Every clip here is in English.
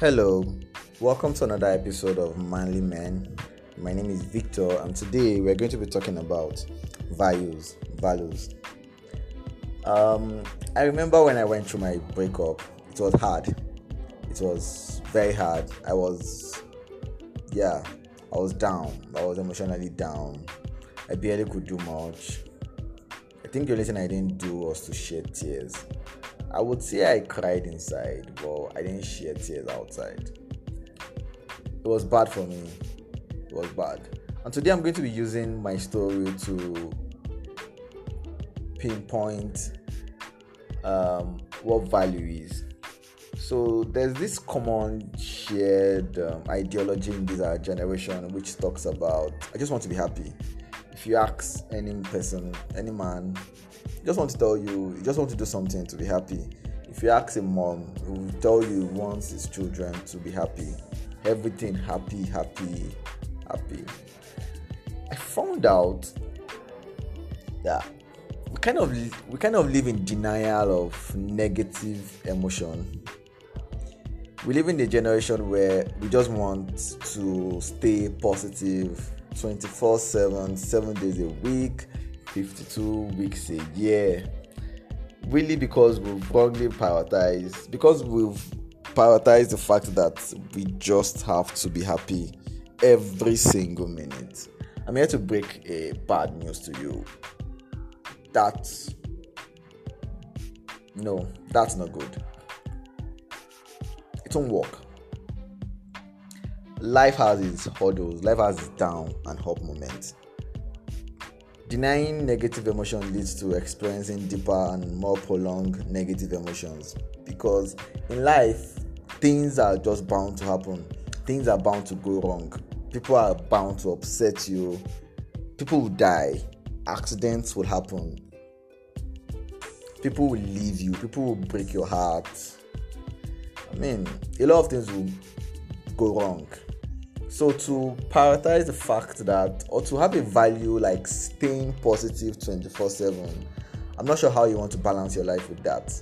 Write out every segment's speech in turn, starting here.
Hello, welcome to another episode of Manly Men. My name is Victor, and today we're going to be talking about values. Values. Um, I remember when I went through my breakup, it was hard. It was very hard. I was, yeah, I was down. I was emotionally down. I barely could do much. I think the only thing I didn't do was to shed tears. I would say I cried inside, but I didn't shed tears outside. It was bad for me. It was bad. And today I'm going to be using my story to pinpoint um, what value is. So there's this common shared um, ideology in this generation which talks about I just want to be happy. If you ask any person, any man, just want to tell you, he just want to do something to be happy. If you ask a mom, he will tell you wants his children to be happy. Everything happy, happy, happy. I found out that we kind of we kind of live in denial of negative emotion. We live in a generation where we just want to stay positive 24 7, 7 days a week, 52 weeks a year. Really, because we've wrongly prioritized, because we've prioritized the fact that we just have to be happy every single minute. I'm here to break a bad news to you. That's no, that's not good. It won't work. Life has its hurdles, life has its down and up moments. Denying negative emotion leads to experiencing deeper and more prolonged negative emotions because in life, things are just bound to happen. Things are bound to go wrong. People are bound to upset you. People will die. Accidents will happen. People will leave you. People will break your heart. I mean, a lot of things will go wrong. So to prioritize the fact that or to have a value like staying positive 24/7, I'm not sure how you want to balance your life with that.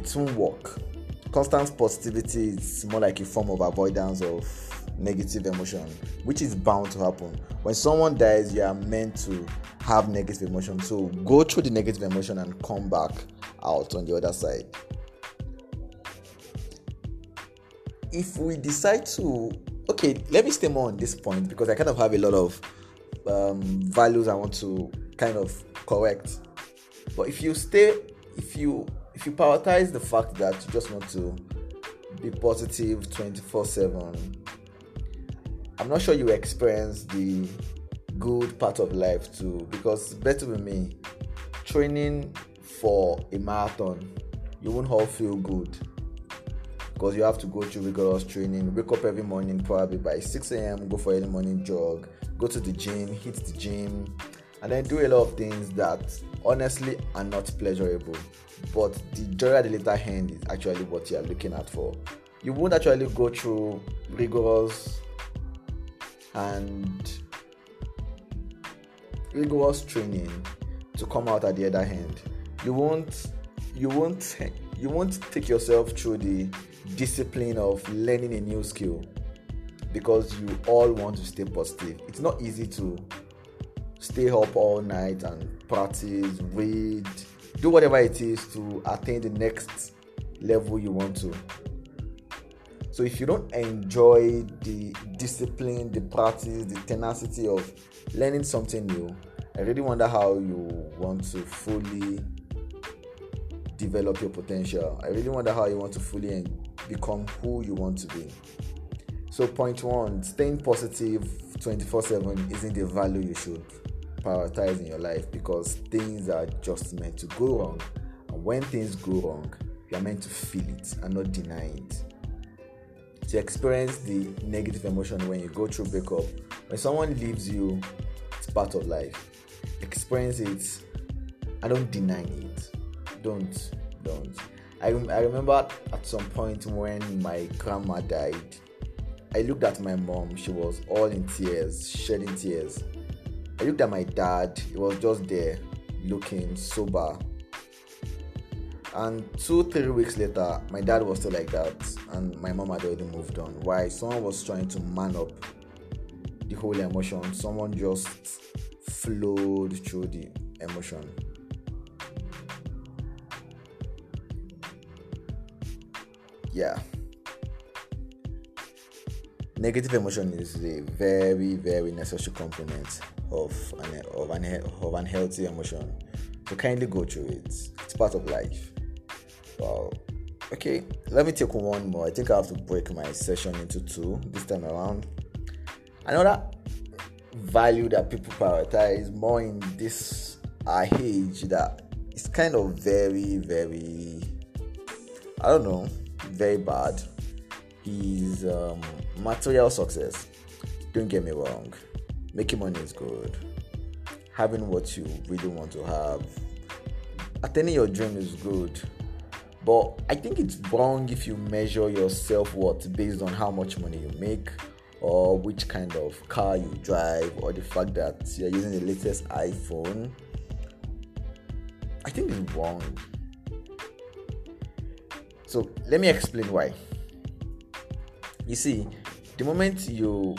It won't work. Constant positivity is more like a form of avoidance of negative emotion, which is bound to happen. When someone dies, you are meant to have negative emotion. So go through the negative emotion and come back out on the other side. If we decide to okay let me stay more on this point because i kind of have a lot of um, values i want to kind of correct. But if you stay if you if you prioritize the fact that you just want to be positive 24 7 i'm not sure you experience the good part of life too because better with me training for a marathon you won't all feel good because you have to go through rigorous training. Wake up every morning, probably by 6 a.m., go for early morning jog, go to the gym, hit the gym, and then do a lot of things that honestly are not pleasurable. But the joy at the later end is actually what you are looking at for. You won't actually go through rigorous and rigorous training to come out at the other end. You won't you won't you won't take yourself through the discipline of learning a new skill because you all want to stay positive. It's not easy to stay up all night and practice, read, do whatever it is to attain the next level you want to. So if you don't enjoy the discipline, the practice, the tenacity of learning something new, I really wonder how you want to fully develop your potential. I really wonder how you want to fully become who you want to be. So, point one staying positive 24 7 isn't the value you should prioritize in your life because things are just meant to go wrong. And when things go wrong, you are meant to feel it and not deny it. To experience the negative emotion when you go through breakup, when someone leaves you, it's part of life. Experience it and don't deny it. Don't, don't. I, I remember at some point when my grandma died, I looked at my mom, she was all in tears, shedding tears. I looked at my dad, he was just there looking sober. And two, three weeks later, my dad was still like that, and my mom had already moved on. Why? Someone was trying to man up the whole emotion. Someone just flowed through the emotion. Yeah. Negative emotion is a very, very necessary component of an of an of an healthy emotion. So kindly go through it. It's part of life. Wow. Okay, let me take one more. I think I have to break my session into two this time around. Another value that people prioritize more in this age that is kind of very, very, I don't know, very bad is um, material success. Don't get me wrong, making money is good. Having what you really want to have, attaining your dream is good but I think it's wrong if you measure your self worth based on how much money you make or which kind of car you drive or the fact that you're using the latest iPhone. I think it's wrong. So let me explain why. You see, the moment you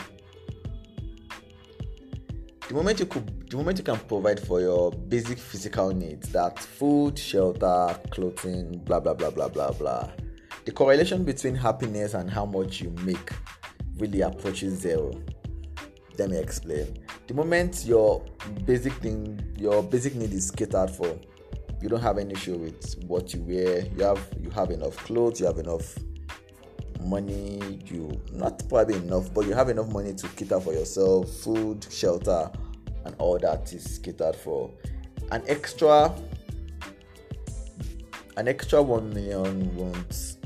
the moment you could the moment you can provide for your basic physical needs that food shelter clothing blah blah blah blah blah blah the correlation between happiness and how much you make really approaches zero let me explain the moment your basic thing your basic need is catered for you don't have any issue with what you wear. You have you have enough clothes you have enough money you not probably enough but you have enough money to cater for yourself food shelter and all that is catered for. An extra an extra 1 million won't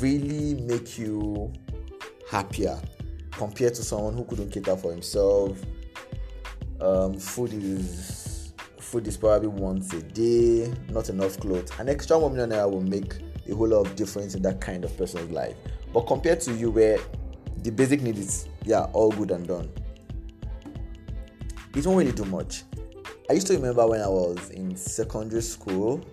really make you happier compared to someone who couldn't cater for himself. Um, food is food is probably once a day not enough clothes an extra 1 million naira will make a whole lot of difference in that kind of person's life. But compared to you, where the basic need is yeah all good and done, it won't really do much. I used to remember when I was in secondary school,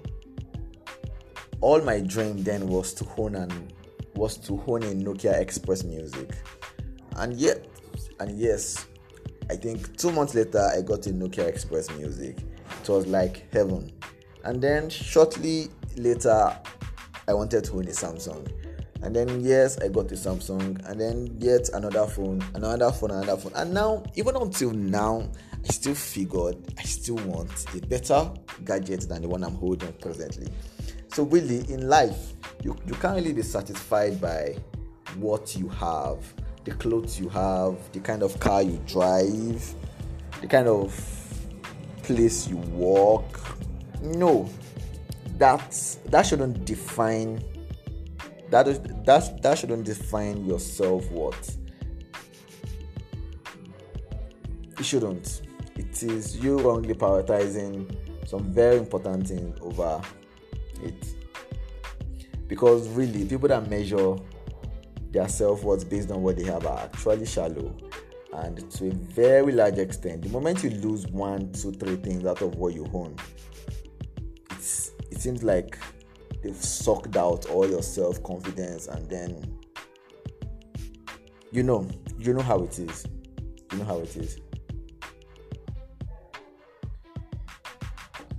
all my dream then was to hone and was to hone a Nokia XpressMusic, and yet, and yes, I think two months later I got in Nokia XpressMusic. It was like heaven, and then shortly later I wanted to own a Samsung. And then yes, I got a Samsung, and then yet another phone, another phone, another phone. And now, even until now, I still figured I still want a better gadget than the one I'm holding presently. So really, in life, you, you can't really be satisfied by what you have, the clothes you have, the kind of car you drive, the kind of place you walk. No, that that shouldn't define that is that that shouldn't define your self-worth. It shouldn't. It is you wrongly prioritizing some very important things over it. Because really people that measure their self-worth based on what they have are actually shallow and to a very large extent the moment you lose one two three things out of what you own it seems like they've sucked out all your self confidence and then you know you know how it is. You know how it is.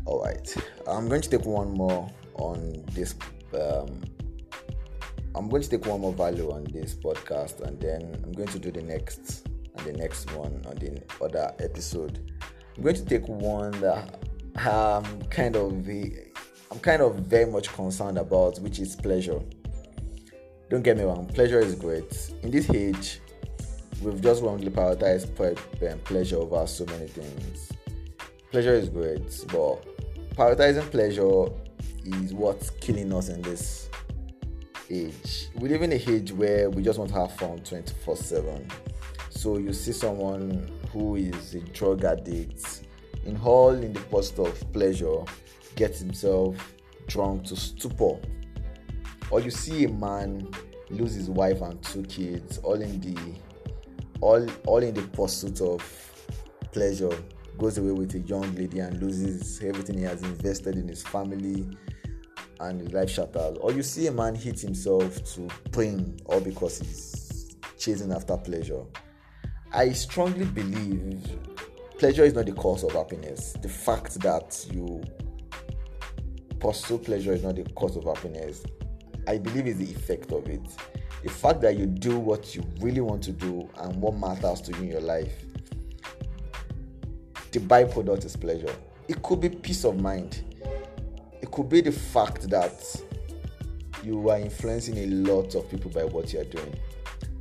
All right. I'm going to take one more on this um, i'm going to take one more value on this podcast and then i'm going to do the next the next one on the other episode i'm going to take one that um kind of I'm kind of very much concerned about, which is pleasure. Don't get me wrong, pleasure is great. In this age, we've just wrongly prioritized um, pleasure over so many things. Pleasure is great, but prioritizing pleasure is what's killing us in this age. We live in a age where we just want to have fun 24 7. So you see someone who is a drug addict in all in the pursuit of pleasure gets himself drunk to stupor. Or you see a man lose his wife and two kids, all in the all all in the pursuit of pleasure, goes away with a young lady and loses everything he has invested in his family. and his life shatters, or you see a man hit himself to pain all because he's chasing after pleasure. I strongly believe pleasure is not the cause of happiness. The fact that you pursue pleasure is not the cause of happiness. I believe is the effect of it. The fact that you do what you really want to do and what matters to you in your life. The byproduct is pleasure. It could be peace of mind. It could be the fact that you are influencing a lot of people by what you are doing.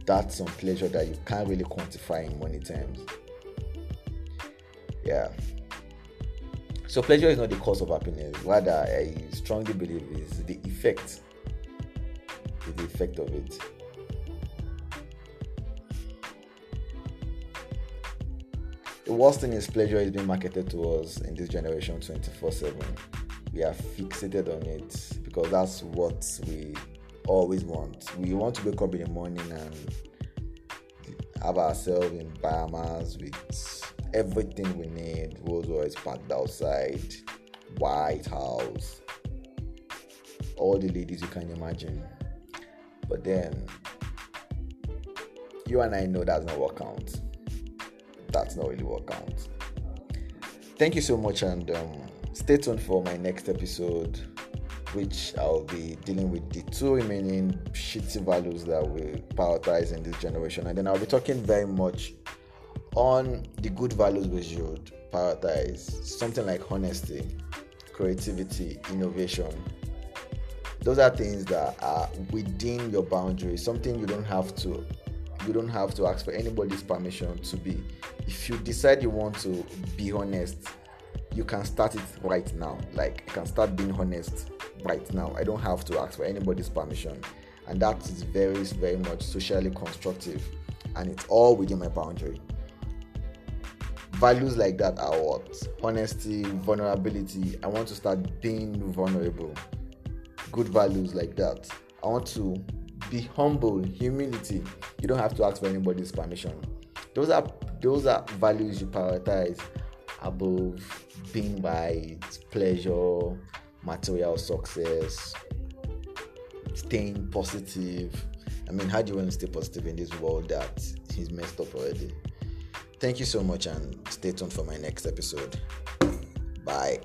That's some pleasure that you can't really quantify in money terms. Yeah. So pleasure is not the cause of happiness. Rather, I strongly believe is the effect. Is the effect of it. The worst thing is pleasure is being marketed to us in this generation 24 7. We are fixated on it because that's what we always want. We want to wake up in the morning and have ourselves in Bahamas with everything we need. Rolls Royce parked outside, White House, all the ladies you can imagine. But then, you and I know that's not what counts. That's not really what counts. Thank you so much, and um, stay tuned for my next episode, which I'll be dealing with the two remaining shitty values that we prioritize in this generation, and then I'll be talking very much on the good values we should prioritize something like honesty, creativity, innovation. Those are things that are within your boundaries, something you don't have to you don't have to ask for anybody's permission to be. If you decide you want to be honest, you can start it right now. Like you can start being honest right now. I don't have to ask for anybody's permission. And that is very, very much socially constructive. And it's all within my boundary. Values like that are what? Honesty vulnerability. I want to start being vulnerable. Good values like that. I want to be humble humility. You don't have to ask for anybody's permission. Those are those are values you prioritize above being right pleasure material success staying positive i mean how do you want to stay positive in this world that is messed up already Thank you so much and stay tuned for my next episode. Bye.